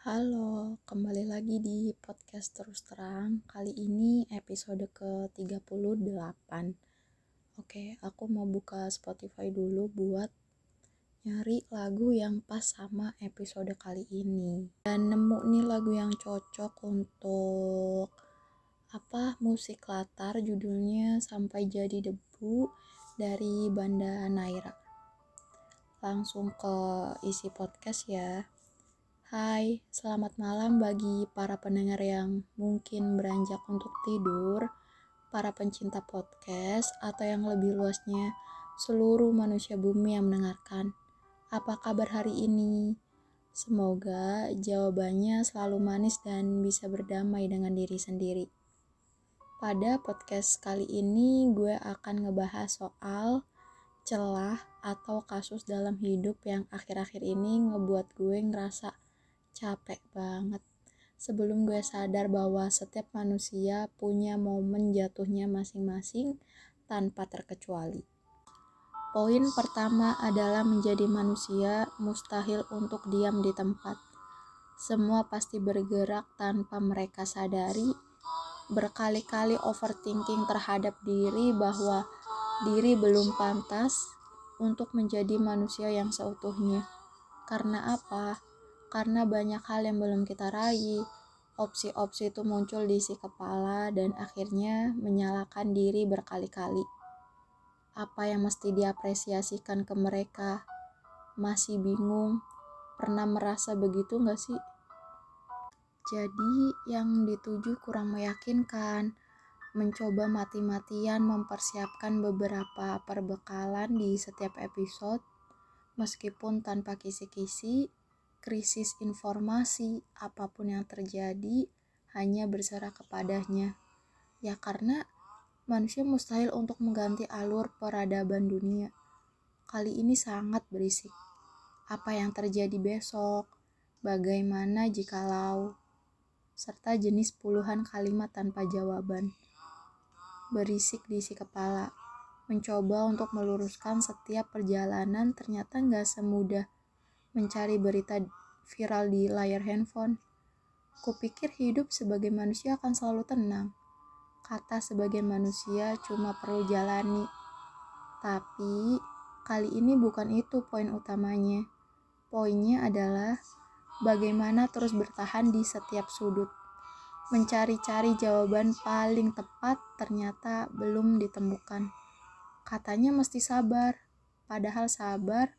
Halo, kembali lagi di podcast Terus Terang. Kali ini episode ke-38. Oke, aku mau buka Spotify dulu buat nyari lagu yang pas sama episode kali ini. Dan nemu nih lagu yang cocok untuk apa musik latar judulnya Sampai Jadi Debu dari Banda Naira. Langsung ke isi podcast ya. Hai, selamat malam bagi para pendengar yang mungkin beranjak untuk tidur, para pencinta podcast, atau yang lebih luasnya, seluruh manusia bumi yang mendengarkan. Apa kabar hari ini? Semoga jawabannya selalu manis dan bisa berdamai dengan diri sendiri. Pada podcast kali ini, gue akan ngebahas soal celah atau kasus dalam hidup yang akhir-akhir ini ngebuat gue ngerasa capek banget. Sebelum gue sadar bahwa setiap manusia punya momen jatuhnya masing-masing tanpa terkecuali. Poin pertama adalah menjadi manusia mustahil untuk diam di tempat. Semua pasti bergerak tanpa mereka sadari. Berkali-kali overthinking terhadap diri bahwa diri belum pantas untuk menjadi manusia yang seutuhnya. Karena apa? Karena banyak hal yang belum kita raih. Opsi-opsi itu muncul di isi kepala dan akhirnya menyalahkan diri berkali-kali. Apa yang mesti diapresiasikan ke mereka? Masih bingung? Pernah merasa begitu gak sih? Jadi yang dituju kurang meyakinkan. Mencoba mati-matian mempersiapkan beberapa perbekalan di setiap episode, meskipun tanpa kisi-kisi, krisis informasi, apa pun yang terjadi, hanya berserah kepadanya. Ya karena manusia mustahil untuk mengganti alur peradaban dunia. Kali ini sangat berisik. Apa yang terjadi besok? Bagaimana jikalau? Serta jenis puluhan kalimat tanpa jawaban. Berisik di isi kepala. Mencoba untuk meluruskan setiap perjalanan ternyata nggak semudah mencari berita viral di layar handphone. Kupikir hidup sebagai manusia akan selalu tenang. Kata sebagai manusia cuma perlu jalani. Tapi kali ini bukan itu poin utamanya. Poinnya adalah bagaimana terus bertahan di setiap sudut. Mencari-cari jawaban paling tepat ternyata belum ditemukan. Katanya mesti sabar, padahal sabar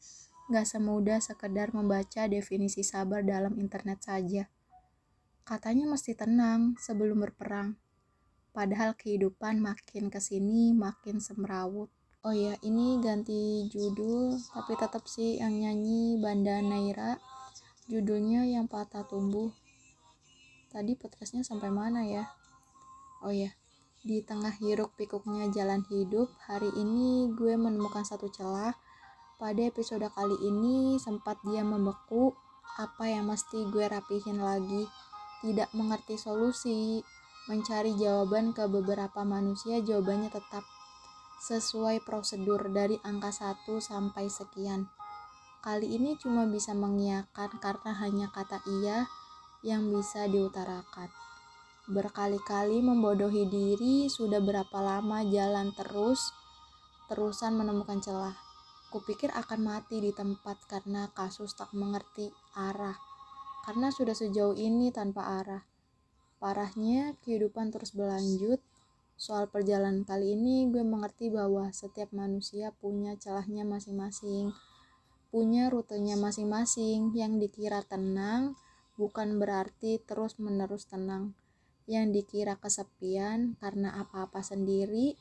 Gak semudah sekedar membaca definisi sabar dalam internet saja. Katanya mesti tenang sebelum berperang. Padahal kehidupan makin ke sini makin semrawut. Oh ya, ini ganti judul, tapi tetap sih yang nyanyi Banda Naira. Judulnya yang patah tumbuh. Tadi podcastnya sampai mana ya? Oh ya, di tengah hiruk pikuknya jalan hidup, hari ini gue menemukan satu celah pada episode kali ini sempat dia membeku, apa yang mesti gue rapihin lagi, tidak mengerti solusi, mencari jawaban ke beberapa manusia jawabannya tetap sesuai prosedur dari angka 1 sampai sekian. Kali ini cuma bisa mengiyakan karena hanya kata iya yang bisa diutarakan. Berkali-kali membodohi diri, sudah berapa lama jalan terus, terusan menemukan celah Kupikir akan mati di tempat karena kasus tak mengerti arah. Karena sudah sejauh ini tanpa arah. Parahnya, kehidupan terus berlanjut. Soal perjalanan kali ini, gue mengerti bahwa setiap manusia punya celahnya masing-masing. Punya rutenya masing-masing yang dikira tenang, bukan berarti terus-menerus tenang. Yang dikira kesepian karena apa-apa sendiri,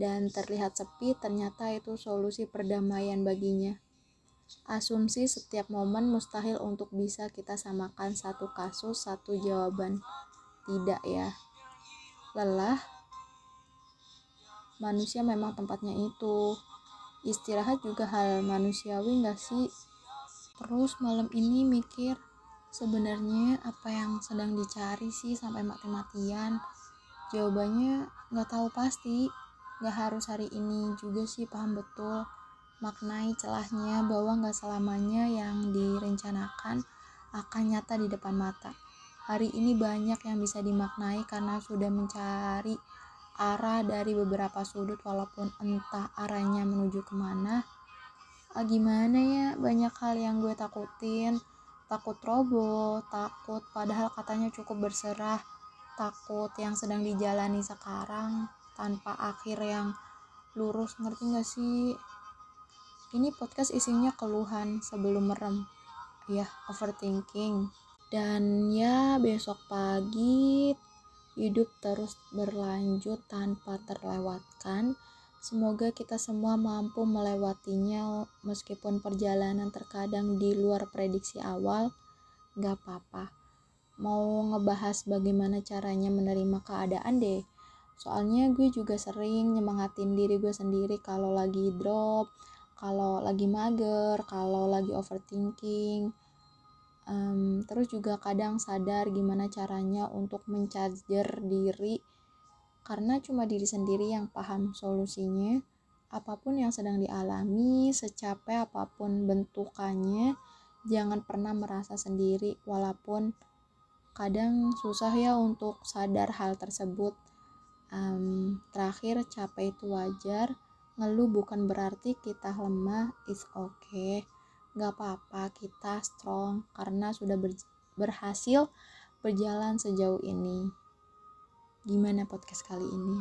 dan terlihat sepi, ternyata itu solusi perdamaian baginya. Asumsi setiap momen mustahil untuk bisa kita samakan satu kasus, satu jawaban. Tidak ya. Lelah, manusia memang tempatnya itu. Istirahat juga hal manusiawi gak sih? Terus malam ini mikir, sebenarnya apa yang sedang dicari sih sampai mati-matian? Jawabannya gak tahu pasti Gak harus hari ini juga sih paham betul maknai celahnya bahwa gak selamanya yang direncanakan akan nyata di depan mata. Hari ini banyak yang bisa dimaknai karena sudah mencari arah dari beberapa sudut walaupun entah arahnya menuju ke mana. Ah, gimana ya, banyak hal yang gue takutin. Takut roboh, takut padahal katanya cukup berserah. Takut yang sedang dijalani sekarang tanpa akhir yang lurus, ngerti gak sih? Ini podcast isinya keluhan sebelum merem. Ya, overthinking dan ya besok pagi hidup terus berlanjut tanpa terlewatkan. Semoga kita semua mampu melewatinya meskipun perjalanan terkadang di luar prediksi awal. Gak apa-apa. Mau ngebahas bagaimana caranya menerima keadaan deh. Soalnya gue juga sering nyemangatin diri gue sendiri kalau lagi drop, kalau lagi mager, kalau lagi overthinking. Um, terus juga kadang sadar gimana caranya untuk mencharger diri. Karena cuma diri sendiri yang paham solusinya. Apa pun yang sedang dialami secapek apa pun bentukannya jangan pernah merasa sendiri. Walaupun kadang susah ya untuk sadar hal tersebut um, terakhir capek itu wajar ngeluh bukan berarti kita lemah is okay Gak apa-apa, kita strong karena sudah ber berhasil berjalan sejauh ini. Gimana podcast kali ini?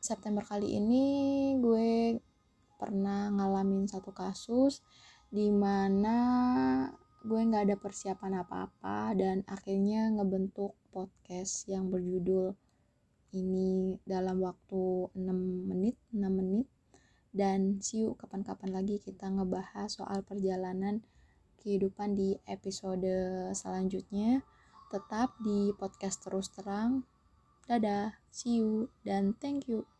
September kali ini gue pernah ngalamin satu kasus di mana gue nggak ada persiapan apa-apa dan akhirnya ngebentuk podcast yang berjudul ini dalam waktu 6 menit 6 menit. Dan see you kapan-kapan lagi kita ngebahas soal perjalanan kehidupan di episode selanjutnya. Tetap di podcast terus terang. Dadah see you dan thank you